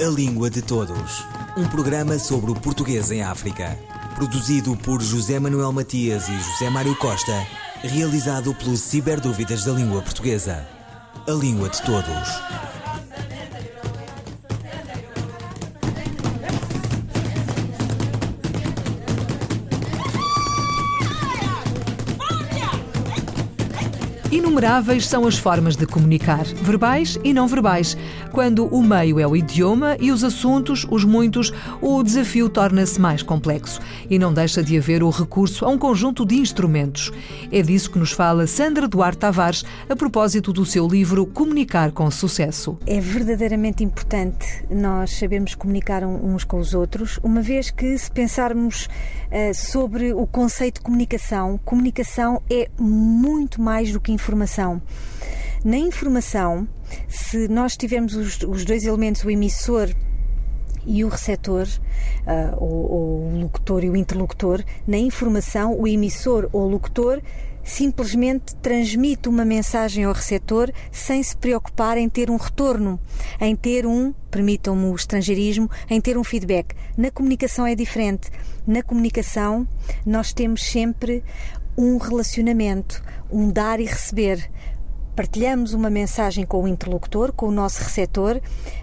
A Língua de Todos. Um programa sobre o português em África. Produzido por José Manuel Matias e José Mário Costa. Realizado pelo Ciberdúvidas da Língua Portuguesa. A Língua de Todos. Inumeráveis são as formas de comunicar, verbais e não verbais. Quando o meio é o idioma e os assuntos, os muitos, o desafio torna-se mais complexo e não deixa de haver o recurso a um conjunto de instrumentos. É disso que nos fala Sandra Duarte Tavares a propósito do seu livro Comunicar com Sucesso. É verdadeiramente importante nós sabermos comunicar uns com os outros, uma vez que se pensarmos uh, sobre o conceito de comunicação, comunicação é muito mais do que informação. Na informação, se nós tivermos os, os dois elementos, o emissor e o receptor, uh, ou, o locutor e o interlocutor, na informação, o emissor ou locutor simplesmente transmite uma mensagem ao receptor sem se preocupar em ter um retorno, em ter um, permitam-me o estrangeirismo, em ter um feedback. Na comunicação é diferente. Na comunicação, nós temos sempre um relacionamento, um dar e receber partilhamos uma mensagem com o interlocutor, com o nosso receptor,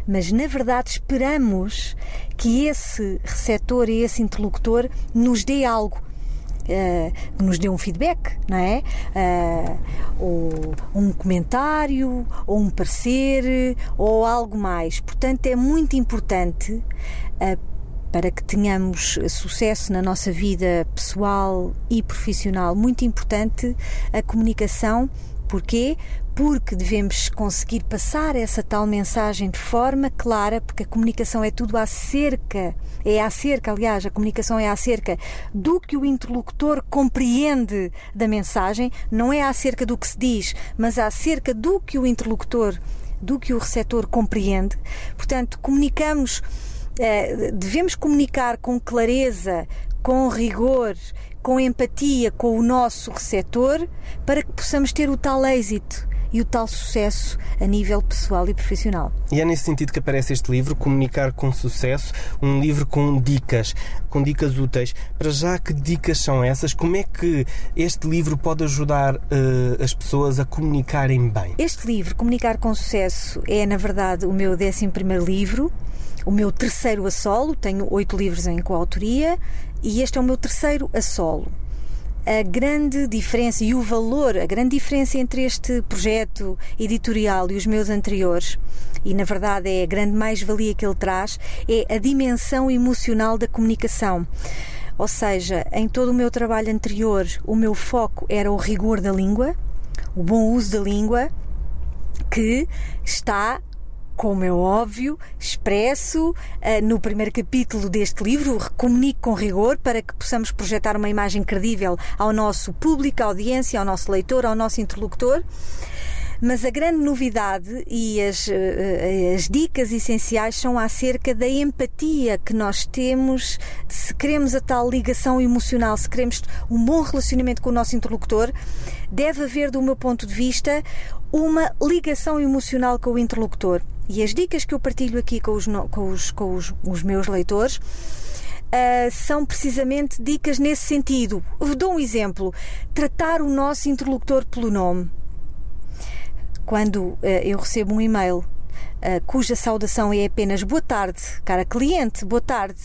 mas na verdade esperamos que esse receptor e esse interlocutor nos dê algo. Uh, nos dê um feedback, não é? Uh, ou um comentário, ou um parecer, ou algo mais. Portanto, é muito importante uh, para que tenhamos sucesso na nossa vida pessoal e profissional, muito importante a comunicação Porquê? Porque devemos conseguir passar essa tal mensagem de forma clara, porque a comunicação é tudo acerca, é acerca, aliás, a comunicação é acerca do que o interlocutor compreende da mensagem, não é acerca do que se diz, mas acerca do que o interlocutor, do que o receptor compreende. Portanto, comunicamos, devemos comunicar com clareza, com rigor com empatia com o nosso receptor para que possamos ter o tal êxito e o tal sucesso a nível pessoal e profissional. E é nesse sentido que aparece este livro, Comunicar com Sucesso, um livro com dicas, com dicas úteis. Para já, que dicas são essas? Como é que este livro pode ajudar uh, as pessoas a comunicarem bem? Este livro, Comunicar com Sucesso, é na verdade o meu 11 primeiro livro o meu terceiro a solo, tenho oito livros em coautoria e este é o meu terceiro a solo. A grande diferença e o valor, a grande diferença entre este projeto editorial e os meus anteriores, e na verdade é a grande mais-valia que ele traz, é a dimensão emocional da comunicação. Ou seja, em todo o meu trabalho anterior, o meu foco era o rigor da língua, o bom uso da língua, que está como é óbvio, expresso uh, no primeiro capítulo deste livro, comunique com rigor para que possamos projetar uma imagem credível ao nosso público, à audiência, ao nosso leitor, ao nosso interlocutor. Mas a grande novidade e as, uh, as dicas essenciais são acerca da empatia que nós temos, se queremos a tal ligação emocional, se queremos um bom relacionamento com o nosso interlocutor, deve haver, do meu ponto de vista, uma ligação emocional com o interlocutor. E as dicas que eu partilho aqui com os, com os, com os, os meus leitores Uh, são precisamente dicas nesse sentido. Dou um exemplo: tratar o nosso interlocutor pelo nome. Quando uh, eu recebo um e-mail uh, cuja saudação é apenas boa tarde, cara cliente, boa tarde.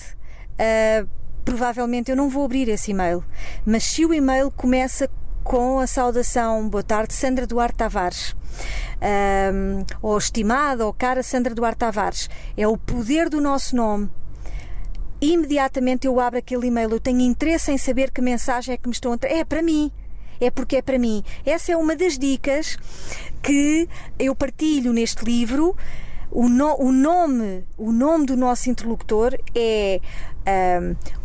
provavelmente eu não vou abrir esse e-mail, mas se o e-mail começa com a saudação Boa tarde, Sandra Duarte Tavares. Um, ou estimada ou cara Sandra Duarte Tavares. É o poder do nosso nome. Imediatamente eu abro aquele e-mail, eu tenho interesse em saber que mensagem é que me estão a É para mim é porque é para mim. Essa é uma das dicas que eu partilho neste livro. O, no, o nome, o nome do nosso interlocutor é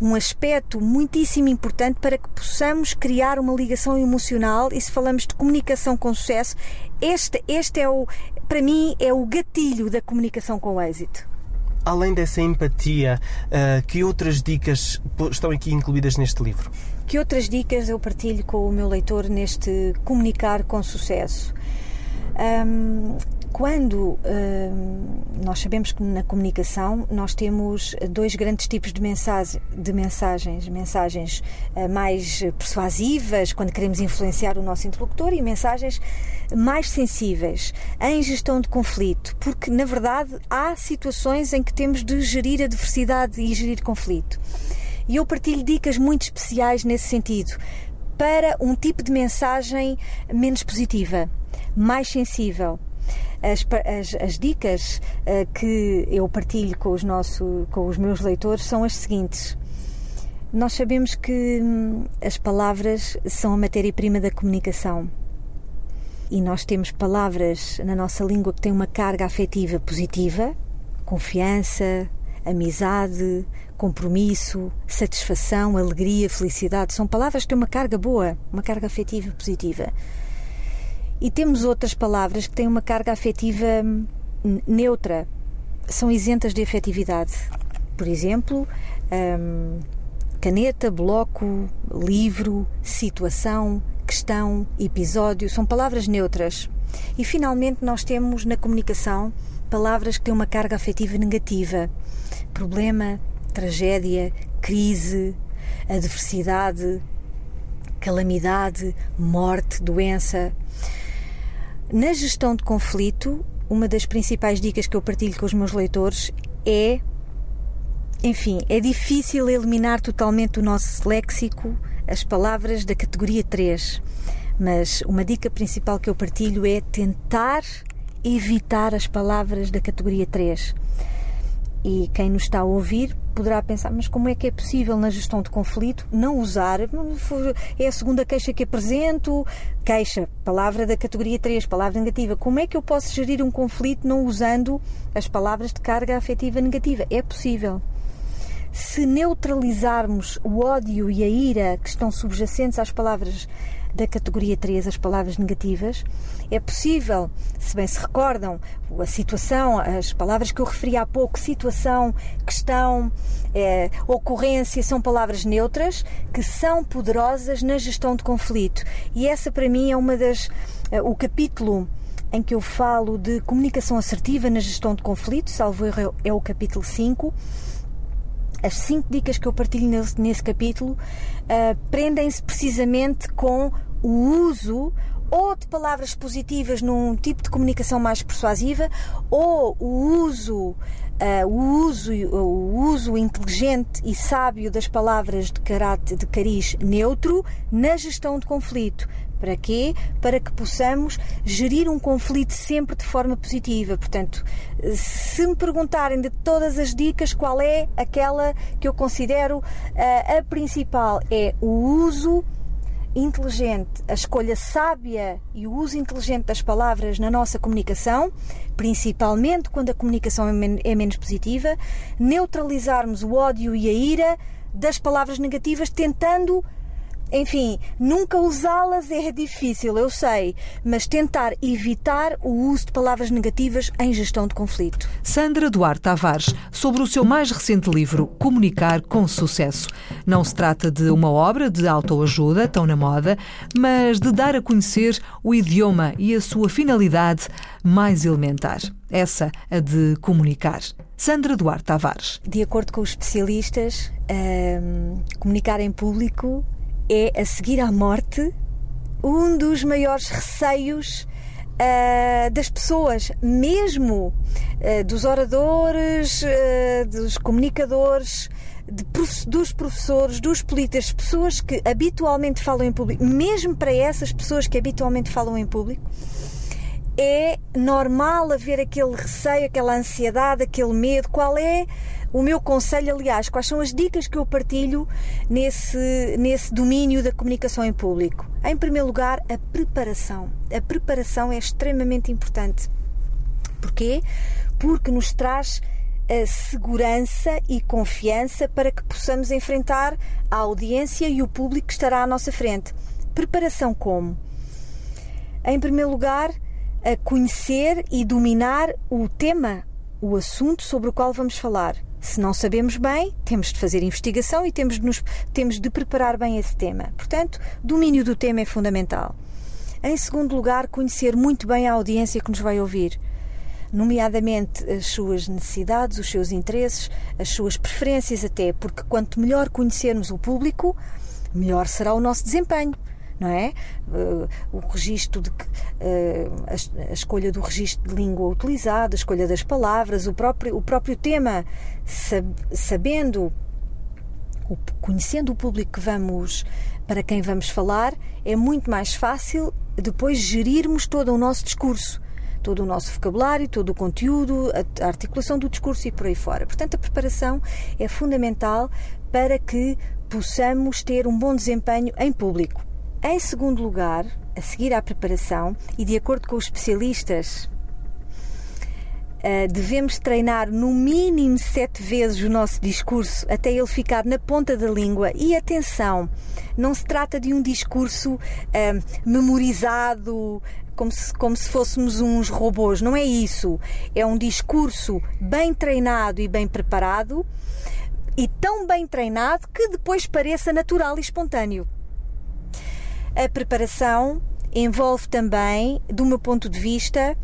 um, um aspecto muitíssimo importante para que possamos criar uma ligação emocional e se falamos de comunicação com sucesso, este, este é o, para mim, é o gatilho da comunicação com êxito. Além dessa empatia, uh, que outras dicas estão aqui incluídas neste livro? Que outras dicas eu partilho com o meu leitor neste comunicar com sucesso? Um, quando nós sabemos que na comunicação nós temos dois grandes tipos de, mensagem, de mensagens, mensagens uh, mais persuasivas quando queremos influenciar o nosso interlocutor e mensagens mais sensíveis em gestão de conflito, porque na verdade há situações em que temos de gerir a diversidade e gerir conflito. E eu partilho dicas muito especiais nesse sentido para um tipo de mensagem menos positiva, mais sensível as, as, as dicas uh, que eu partilho com os, nosso, com os meus leitores são as seguintes. Nós sabemos que hum, as palavras são a matéria-prima da comunicação. E nós temos palavras na nossa língua que têm uma carga afetiva positiva, confiança, amizade, compromisso, satisfação, alegria, felicidade. São palavras que têm uma carga boa, uma carga afetiva positiva. E temos outras palavras que têm uma carga afetiva neutra, são isentas de afetividade. Por exemplo, hum, caneta, bloco, livro, situação, questão, episódio, são palavras neutras. E finalmente nós temos na comunicação palavras que têm uma carga afetiva negativa. Problema, tragédia, crise, adversidade, calamidade, morte, doença. Na gestão de conflito, uma das principais dicas que eu partilho com os meus leitores é. Enfim, é difícil eliminar totalmente do nosso léxico as palavras da categoria 3, mas uma dica principal que eu partilho é tentar evitar as palavras da categoria 3. E quem nos está a ouvir poderá pensar, mas como é que é possível na gestão de conflito não usar? É a segunda queixa que apresento, queixa, palavra da categoria 3, palavra negativa. Como é que eu posso gerir um conflito não usando as palavras de carga afetiva negativa? É possível. Se neutralizarmos o ódio e a ira que estão subjacentes às palavras da categoria 3, as palavras negativas, é possível, se bem se recordam, a situação, as palavras que eu referi há pouco, situação, questão, é, ocorrência, são palavras neutras que são poderosas na gestão de conflito. E essa, para mim, é uma das. É, o capítulo em que eu falo de comunicação assertiva na gestão de conflito, salvo erro, é o capítulo 5 as cinco dicas que eu partilho nesse, nesse capítulo uh, prendem-se precisamente com o uso ou de palavras positivas num tipo de comunicação mais persuasiva ou o uso Uh, o, uso, o uso inteligente e sábio das palavras de caráter de cariz neutro na gestão de conflito. Para quê? Para que possamos gerir um conflito sempre de forma positiva. Portanto, se me perguntarem de todas as dicas, qual é aquela que eu considero uh, a principal? É o uso inteligente, a escolha sábia e o uso inteligente das palavras na nossa comunicação, principalmente quando a comunicação é, men é menos positiva, neutralizarmos o ódio e a ira das palavras negativas, tentando enfim, nunca usá-las é difícil, eu sei, mas tentar evitar o uso de palavras negativas em gestão de conflito. Sandra Duarte Tavares, sobre o seu mais recente livro, Comunicar com Sucesso. Não se trata de uma obra de autoajuda, tão na moda, mas de dar a conhecer o idioma e a sua finalidade mais elementar. Essa, a de comunicar. Sandra Duarte Tavares. De acordo com os especialistas, um, comunicar em público é, a seguir à morte, um dos maiores receios uh, das pessoas, mesmo uh, dos oradores, uh, dos comunicadores, de, dos professores, dos políticos, pessoas que habitualmente falam em público, mesmo para essas pessoas que habitualmente falam em público é normal haver aquele receio, aquela ansiedade, aquele medo. Qual é o meu conselho, aliás, quais são as dicas que eu partilho nesse, nesse domínio da comunicação em público? Em primeiro lugar, a preparação. A preparação é extremamente importante. Porquê? Porque nos traz a segurança e confiança para que possamos enfrentar a audiência e o público que estará à nossa frente. Preparação como? Em primeiro lugar, a conhecer e dominar o tema, o assunto sobre o qual vamos falar. Se não sabemos bem, temos de fazer investigação e temos de, nos, temos de preparar bem esse tema. Portanto, domínio do tema é fundamental. Em segundo lugar, conhecer muito bem a audiência que nos vai ouvir. nomeadamente as suas necessidades, os seus interesses, as suas preferências, até, porque quanto melhor conhecermos o público, melhor será o nosso desempenho. Não é? Uh, o registro de uh, a, a, escolha do registro de língua utilizado, a escolha das palavras, o próprio, o próprio tema, sab, sabendo, conhecendo o público que vamos para quem vamos falar, é muito mais fácil depois gerirmos todo o nosso discurso todo o nosso vocabulário, todo o conteúdo, a, articulação do discurso e por aí fora. Portanto, a preparação é fundamental para que possamos ter um bom desempenho em público. Em segundo lugar, a seguir à preparação, e de acordo com os especialistas, Uh, devemos treinar no mínimo sete vezes o nosso discurso até ele ficar na ponta da língua. E atenção, não se trata de um discurso uh, memorizado, como se, como se fôssemos uns robôs. Não é isso. É um discurso bem treinado e bem preparado e tão bem treinado que depois pareça natural e espontâneo. A preparação envolve também, do meu ponto de vista,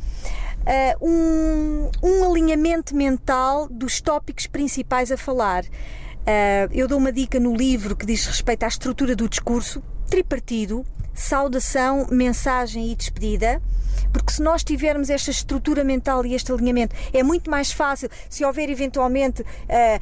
uh, um, um alinhamento mental dos tópicos principais a falar. Uh, eu dou uma dica no livro que diz respeito à estrutura do discurso, tripartido, saudação, mensagem e despedida. Porque se nós tivermos esta estrutura mental e este alinhamento, é muito mais fácil se houver eventualmente uh,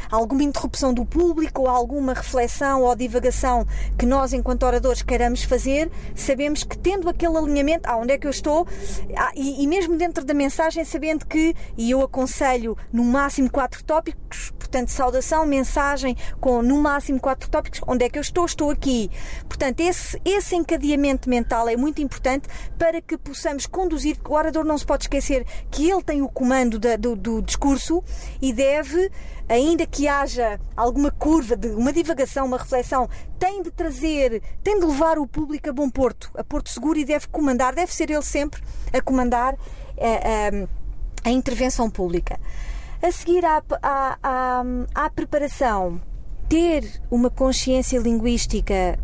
alguma interrupção do público ou alguma reflexão ou divagação que nós, enquanto oradores, queiramos fazer, sabemos que tendo aquele alinhamento, ah, onde é que eu estou, ah, e, e mesmo dentro da mensagem, sabendo que, e eu aconselho no máximo quatro tópicos, portanto, saudação, mensagem, com no máximo quatro tópicos, onde é que eu estou, estou aqui. Portanto, esse, esse encadeamento mental é muito importante para que possamos conduzir, o orador não se pode esquecer que ele tem o comando da, do, do discurso e deve ainda que haja alguma curva de uma divagação, uma reflexão, tem de trazer, tem de levar o público a bom porto, a porto seguro e deve comandar, deve ser ele sempre a comandar a, eh, a, eh, a intervenção pública. A seguir à, à, à, à preparação, ter uma consciência linguística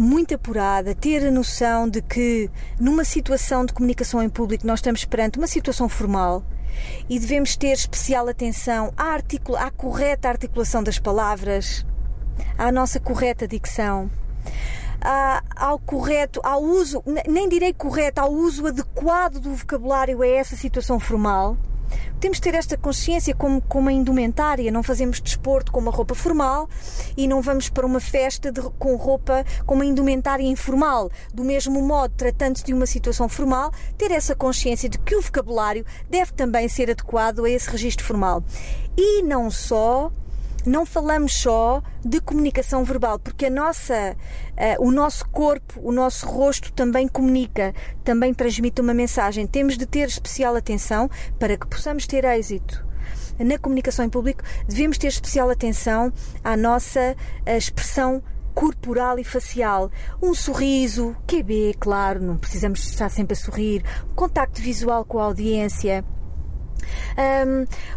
muito apurada, ter a noção de que numa situação de comunicação em público nós estamos perante uma situação formal e devemos ter especial atenção à, articula à correta articulação das palavras, à nossa correta dicção. ao correto, ao uso, nem direi correto, ao uso adequado do vocabulário a essa situação formal temos de ter esta consciência como, como uma indumentária, não fazemos desporto com uma roupa formal e não vamos para uma festa de, com roupa com uma indumentária informal. Do mesmo modo, tratando-se de uma situação formal, ter essa consciência de que o vocabulário deve também ser adequado a esse registro formal. E não só não falamos só de comunicação verbal, porque a nossa, uh, o nosso corpo, o nosso rosto também comunica, também transmite uma mensagem. Temos de ter especial atenção para que possamos ter êxito na comunicação em público. Devemos ter especial atenção à nossa uh, expressão corporal e facial. Um sorriso, QB, claro, não precisamos estar sempre a sorrir. Contacto visual com a audiência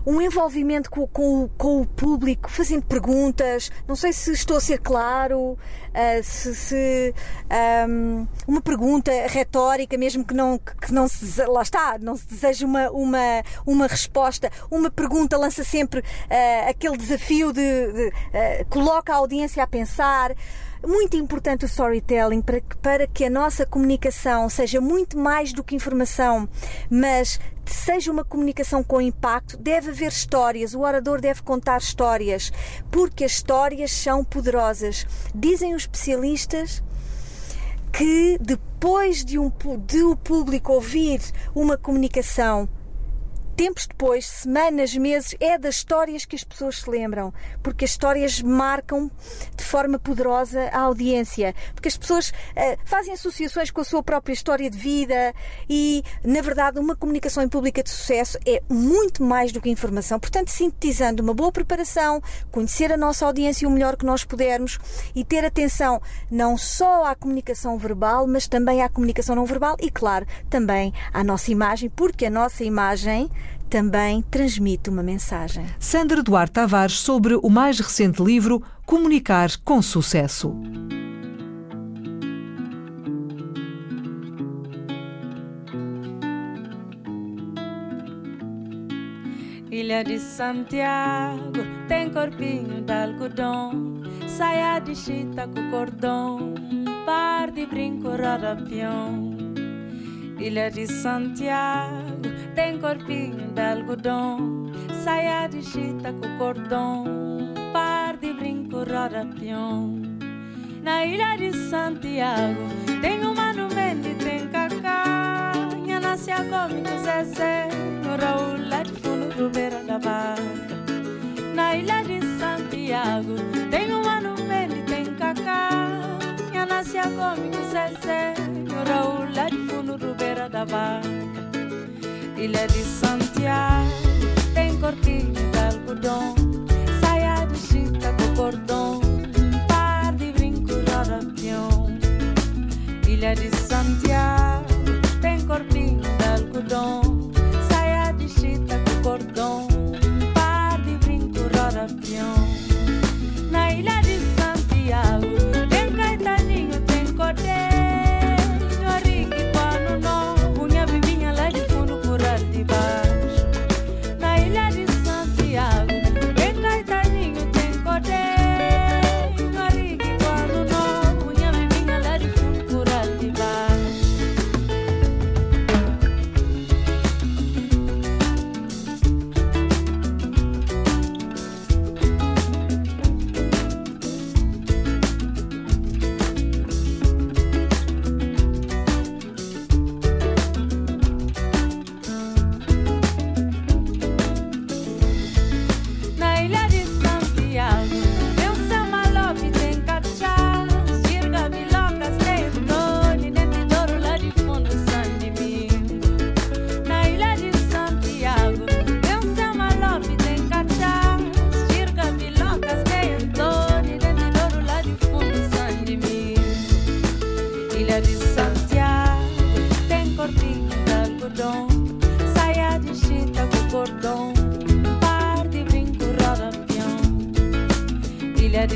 um, envolvimento com, com, com, o público, fazendo perguntas. Não sei se estou a ser claro, uh, se, se um, uma pergunta retórica, mesmo que não, que não se lá está, não se deseja uma, uma, uma resposta. Uma pergunta lança sempre uh, aquele desafio de, de uh, coloca a audiência a pensar muito importante o storytelling para que, para que a nossa comunicação seja muito mais do que informação, mas seja uma comunicação com impacto, deve haver histórias, o orador deve contar histórias, porque as histórias são poderosas. Dizem os especialistas que depois de, um, de o público ouvir uma comunicação tempos depois, semanas, meses, é das histórias que as pessoas se lembram, porque as histórias marcam de forma poderosa a audiência, porque as pessoas uh, fazem associações com a sua própria história de vida e, na verdade, uma comunicação pública de sucesso é muito mais do que informação. Portanto, sintetizando uma boa preparação, conhecer a nossa audiência o melhor que nós pudermos e ter atenção não só à comunicação verbal, mas também à comunicação não verbal e, claro, também à nossa imagem, porque a nossa imagem também transmite uma mensagem. Sandra Duarte Tavares sobre o mais recente livro Comunicar com Sucesso. Ilha de Santiago tem corpinho de algodão, saia de chita com cordão, par de brinco roda-peão. Ilha de Santiago tem corpinho de algodão, saia de chita com cordão, par de brinco roda-peão. Na ilha de Santiago tem mano e tem cacá, nha nasce a com Zezé, no Raul lá de fundo do beira da barca. Na ilha de Santiago tem mano e tem cacá, nha nasce a com Zezé, no Raul lá de fundo do beira da barca. Ilha de Santiago tem corpinho de algodão, saia de chita com cordão, um par de brinco roda-peão. Ilha de Santiago Ilha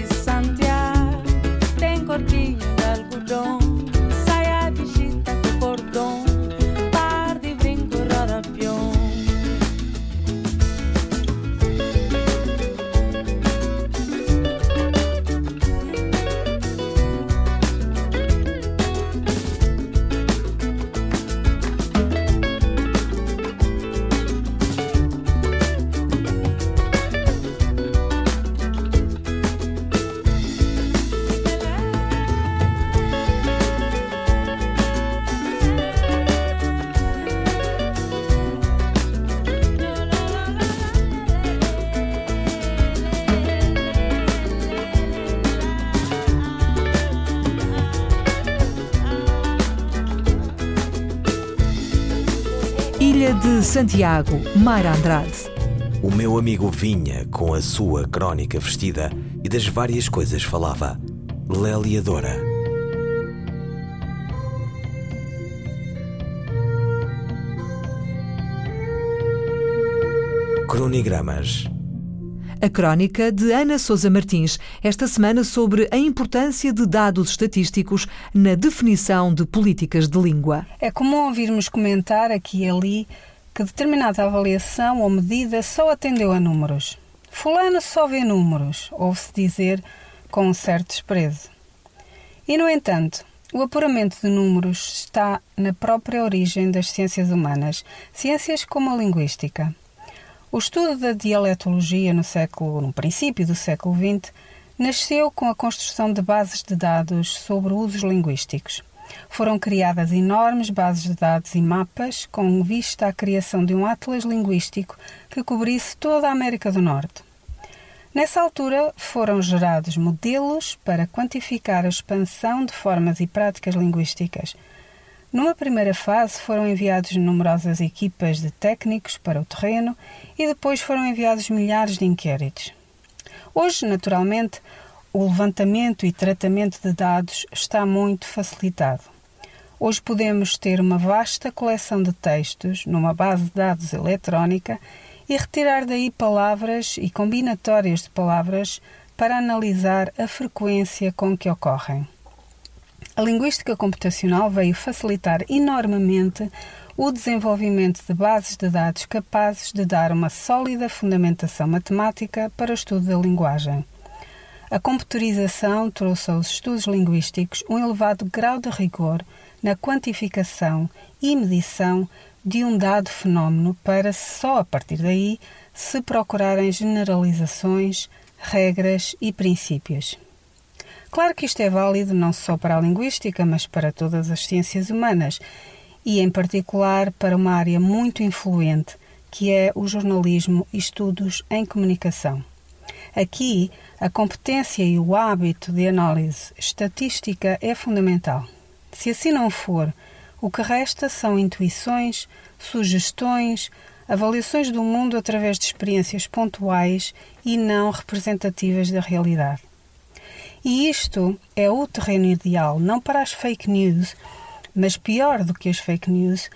de Santiago, Mayra Andrade. O meu amigo vinha com a sua crónica vestida e das várias coisas falava. Lélia Dora. Cronigramas. A crónica de Ana Sousa Martins, esta semana sobre a importância de dados estatísticos na definição de políticas de língua. É comum ouvirmos comentar aqui e ali que determinada avaliação ou medida só atendeu a números. Fulano só vê números, ouve-se dizer com um certo desprezo. E, no entanto, o apuramento de números está na própria origem das ciências humanas, ciências como a linguística. O estudo da dialetologia no século, no princípio do século XX, nasceu com a construção de bases de dados sobre usos linguísticos. Foram criadas enormes bases de dados e mapas com vista à criação de um atlas linguístico que cobrisse toda a América do Norte. Nessa altura, foram gerados modelos para quantificar a expansão de formas e práticas linguísticas. Numa primeira fase, foram enviados numerosas equipas de técnicos para o terreno e depois foram enviados milhares de inquéritos. Hoje, naturalmente, o levantamento e tratamento de dados está muito facilitado. Hoje podemos ter uma vasta coleção de textos numa base de dados eletrónica e retirar daí palavras e combinatórias de palavras para analisar a frequência com que ocorrem. A linguística computacional veio facilitar enormemente o desenvolvimento de bases de dados capazes de dar uma sólida fundamentação matemática para o estudo da linguagem. A computarização trouxe aos estudos linguísticos um elevado grau de rigor na quantificação e medição de um dado fenómeno para só a partir daí se procurarem generalizações, regras e princípios. Claro que isto é válido não só para a linguística, mas para todas as ciências humanas e, em particular, para uma área muito influente, que é o jornalismo e estudos em comunicação. Aqui, a competência e o hábito de análise estatística é fundamental. Se assim não for, o que resta são intuições, sugestões, avaliações do mundo através de experiências pontuais e não representativas da realidade. E isto é o terreno ideal não para as fake news, mas pior do que as fake news,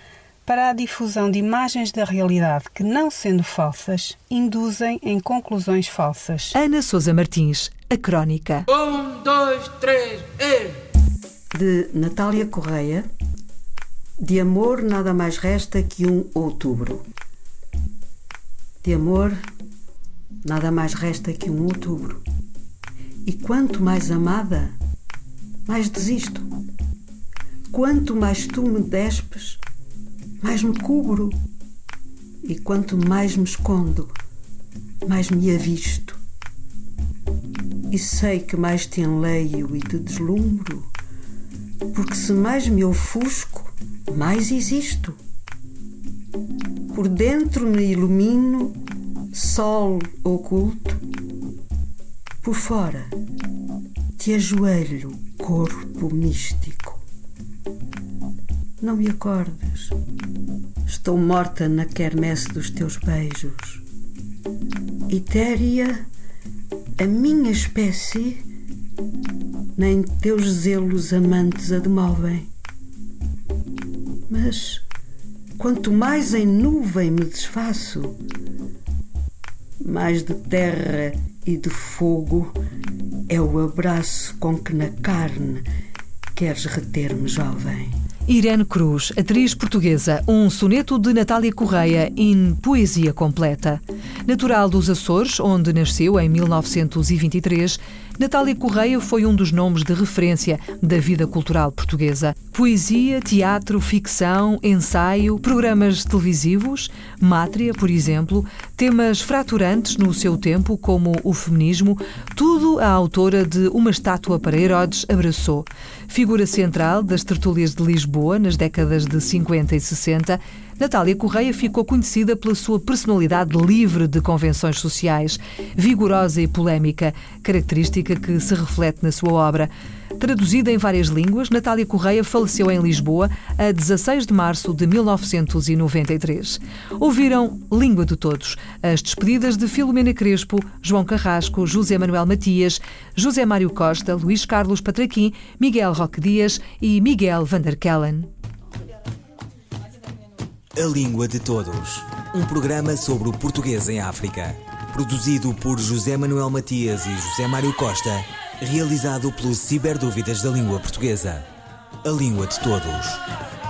para a difusão de imagens da realidade que, não sendo falsas, induzem em conclusões falsas. Ana Sousa Martins, a Crónica. Um, dois, três, e... De Natália Correia. De amor nada mais resta que um outubro. De amor nada mais resta que um outubro. E quanto mais amada, mais desisto. Quanto mais tu me despes, mais me cubro. E quanto mais me escondo, mais me avisto. E sei que mais te enleio e te deslumbro, porque se mais me ofusco, mais existo. Por dentro me ilumino, sol oculto, por fora te ajoelho, corpo místico. Não me acordes. Estou morta na quermesse dos teus beijos. Etérea, a minha espécie, nem teus zelos amantes a demovem. Mas quanto mais em nuvem me desfaço, mais de terra e de fogo é o abraço com que na carne queres reter-me jovem. Irene Cruz, atriz portuguesa, um soneto de Natália Correia em poesia completa. Natural dos Açores, onde nasceu em 1923, Natália Correia foi um dos nomes de referência da vida cultural portuguesa. Poesia, teatro, ficção, ensaio, programas televisivos, Mátria, por exemplo, temas fraturantes no seu tempo, como o feminismo, tudo a autora de Uma Estátua para Herodes abraçou. Figura central das tertúlias de Lisboa nas décadas de 50 e 60, Natália Correia ficou conhecida pela sua personalidade livre de convenções sociais, vigorosa e polémica, característica que se reflete na sua obra. Traduzida em várias línguas, Natália Correia faleceu em Lisboa a 16 de março de 1993. Ouviram Língua de Todos, as despedidas de Filomena Crespo, João Carrasco, José Manuel Matias, José Mário Costa, Luís Carlos Patraquim, Miguel Roque Dias e Miguel Vanderkellen. A Língua de Todos. Um programa sobre o português em África. Produzido por José Manuel Matias e José Mário Costa. Realizado pelo Ciberdúvidas da Língua Portuguesa. A Língua de Todos.